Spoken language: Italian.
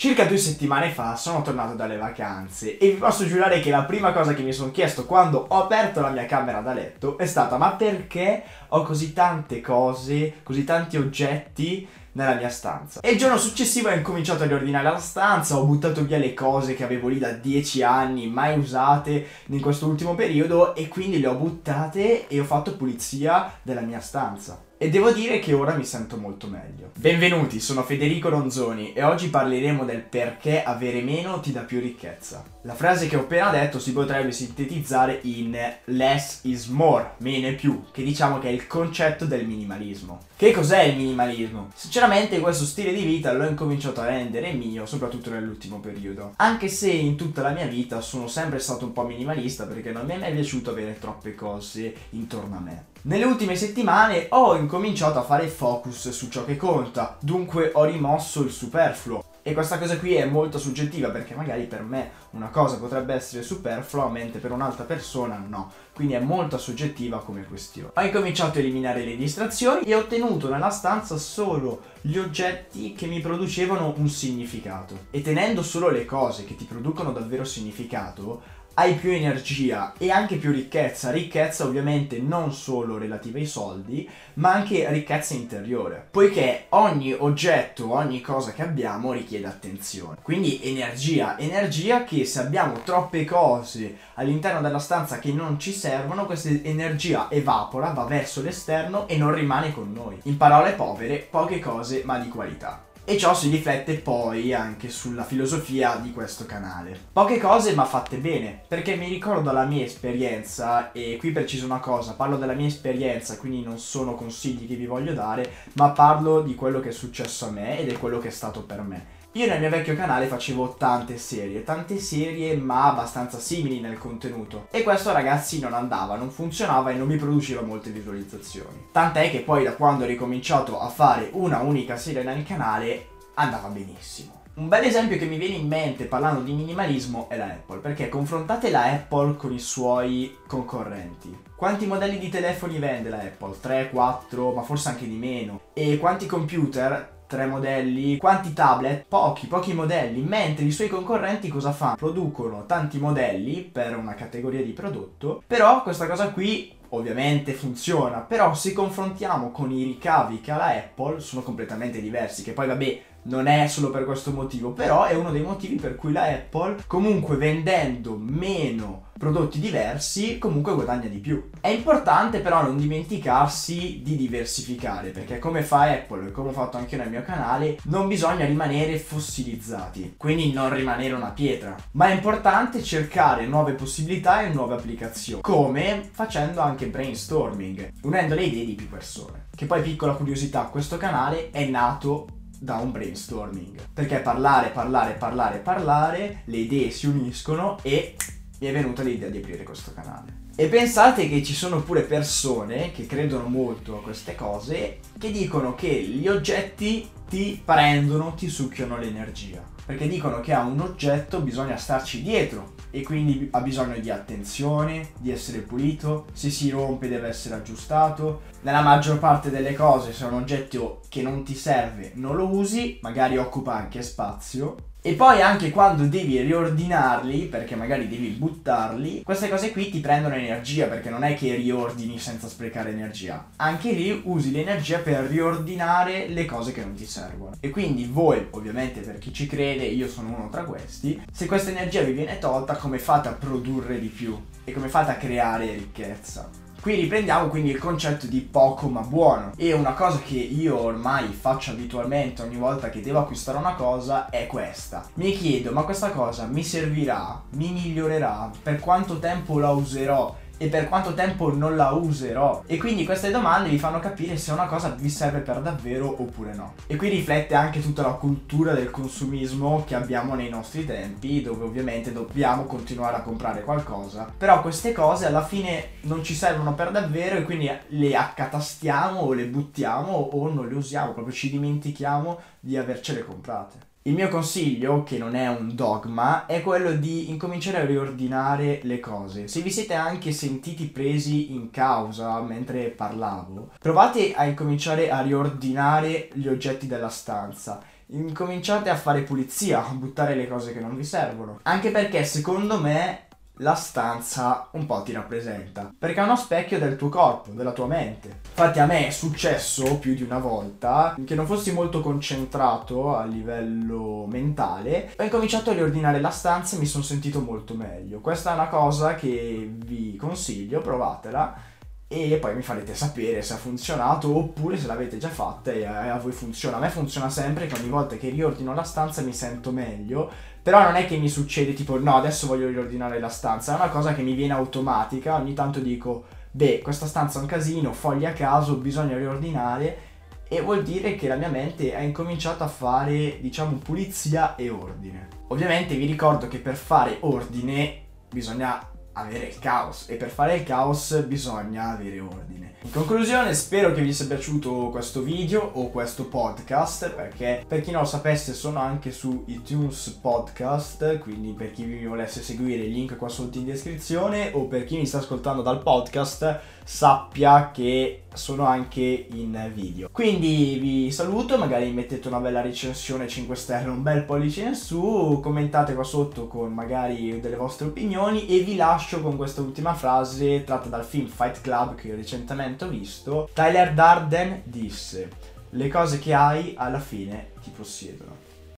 Circa due settimane fa sono tornato dalle vacanze e vi posso giurare che la prima cosa che mi sono chiesto quando ho aperto la mia camera da letto è stata ma perché ho così tante cose, così tanti oggetti nella mia stanza. E il giorno successivo ho incominciato a riordinare la stanza, ho buttato via le cose che avevo lì da 10 anni, mai usate in questo ultimo periodo e quindi le ho buttate e ho fatto pulizia della mia stanza. E devo dire che ora mi sento molto meglio. Benvenuti, sono Federico Ronzoni e oggi parleremo del perché avere meno ti dà più ricchezza. La frase che ho appena detto si potrebbe sintetizzare in less is more, meno è più, che diciamo che è il concetto del minimalismo. Che cos'è il minimalismo? Sinceramente questo stile di vita l'ho incominciato a rendere mio, soprattutto nell'ultimo periodo. Anche se in tutta la mia vita sono sempre stato un po' minimalista perché non mi è mai piaciuto avere troppe cose intorno a me. Nelle ultime settimane ho incominciato a fare focus su ciò che conta, dunque ho rimosso il superfluo. E questa cosa qui è molto soggettiva perché magari per me una cosa potrebbe essere superflua mentre per un'altra persona no. Quindi è molto soggettiva come questione. Ho incominciato a eliminare le distrazioni e ho tenuto nella stanza solo gli oggetti che mi producevano un significato. E tenendo solo le cose che ti producono davvero significato, hai più energia e anche più ricchezza, ricchezza ovviamente non solo relativa ai soldi, ma anche ricchezza interiore, poiché ogni oggetto, ogni cosa che abbiamo richiede attenzione. Quindi energia, energia che se abbiamo troppe cose all'interno della stanza che non ci servono, questa energia evapora, va verso l'esterno e non rimane con noi. In parole povere, poche cose ma di qualità. E ciò si riflette poi anche sulla filosofia di questo canale. Poche cose ma fatte bene, perché mi ricordo la mia esperienza, e qui preciso una cosa, parlo della mia esperienza, quindi non sono consigli che vi voglio dare, ma parlo di quello che è successo a me ed è quello che è stato per me. Io nel mio vecchio canale facevo tante serie, tante serie ma abbastanza simili nel contenuto e questo ragazzi non andava, non funzionava e non mi produceva molte visualizzazioni. Tant'è che poi da quando ho ricominciato a fare una unica serie nel canale andava benissimo. Un bel esempio che mi viene in mente parlando di minimalismo è la Apple, perché confrontate la Apple con i suoi concorrenti. Quanti modelli di telefoni vende la Apple? 3, 4, ma forse anche di meno. E quanti computer? Tre modelli, quanti tablet? Pochi, pochi modelli, mentre i suoi concorrenti cosa fanno? Producono tanti modelli per una categoria di prodotto, però questa cosa qui ovviamente funziona, però se confrontiamo con i ricavi che ha la Apple sono completamente diversi, che poi vabbè non è solo per questo motivo, però è uno dei motivi per cui la Apple comunque vendendo meno prodotti diversi comunque guadagna di più. È importante però non dimenticarsi di diversificare perché come fa Apple e come ho fatto anche nel mio canale non bisogna rimanere fossilizzati, quindi non rimanere una pietra, ma è importante cercare nuove possibilità e nuove applicazioni, come facendo anche brainstorming, unendo le idee di più persone. Che poi piccola curiosità, questo canale è nato da un brainstorming. Perché parlare, parlare, parlare, parlare, le idee si uniscono e mi è venuta l'idea di aprire questo canale. E pensate che ci sono pure persone che credono molto a queste cose che dicono che gli oggetti ti prendono, ti succhiano l'energia. Perché dicono che a un oggetto bisogna starci dietro e quindi ha bisogno di attenzione, di essere pulito, se si rompe deve essere aggiustato. Nella maggior parte delle cose se un oggetto che non ti serve non lo usi, magari occupa anche spazio e poi anche quando devi riordinarli, perché magari devi buttarli, queste cose qui ti prendono energia, perché non è che riordini senza sprecare energia. Anche lì usi l'energia per riordinare le cose che non ti servono. E quindi voi, ovviamente per chi ci crede, io sono uno tra questi, se questa energia vi viene tolta, come fate a produrre di più? E come fate a creare ricchezza? Qui riprendiamo quindi il concetto di poco ma buono e una cosa che io ormai faccio abitualmente ogni volta che devo acquistare una cosa è questa. Mi chiedo ma questa cosa mi servirà? Mi migliorerà? Per quanto tempo la userò? E per quanto tempo non la userò. E quindi queste domande vi fanno capire se una cosa vi serve per davvero oppure no. E qui riflette anche tutta la cultura del consumismo che abbiamo nei nostri tempi, dove ovviamente dobbiamo continuare a comprare qualcosa. Però queste cose alla fine non ci servono per davvero e quindi le accatastiamo o le buttiamo o non le usiamo, proprio ci dimentichiamo di avercele comprate. Il mio consiglio, che non è un dogma, è quello di incominciare a riordinare le cose. Se vi siete anche sentiti presi in causa mentre parlavo, provate a incominciare a riordinare gli oggetti della stanza incominciate a fare pulizia, a buttare le cose che non vi servono. Anche perché secondo me la stanza un po' ti rappresenta. Perché è uno specchio del tuo corpo, della tua mente. Infatti a me è successo più di una volta che non fossi molto concentrato a livello mentale. Ho incominciato a riordinare la stanza e mi sono sentito molto meglio. Questa è una cosa che vi consiglio, provatela e poi mi farete sapere se ha funzionato oppure se l'avete già fatta e a voi funziona. A me funziona sempre che ogni volta che riordino la stanza mi sento meglio, però non è che mi succede tipo no adesso voglio riordinare la stanza, è una cosa che mi viene automatica, ogni tanto dico beh questa stanza è un casino, fogli a caso, bisogna riordinare e vuol dire che la mia mente ha incominciato a fare diciamo pulizia e ordine. Ovviamente vi ricordo che per fare ordine bisogna avere il caos e per fare il caos bisogna avere ordine. In conclusione spero che vi sia piaciuto questo video o questo podcast perché per chi non lo sapesse sono anche su iTunes Podcast quindi per chi vi volesse seguire il link qua sotto in descrizione o per chi mi sta ascoltando dal podcast sappia che sono anche in video. Quindi vi saluto, magari mettete una bella recensione 5 stelle, un bel pollice in su, commentate qua sotto con magari delle vostre opinioni e vi lascio con questa ultima frase tratta dal film Fight Club che recentemente ho visto. Tyler Darden disse: "Le cose che hai alla fine ti possiedono".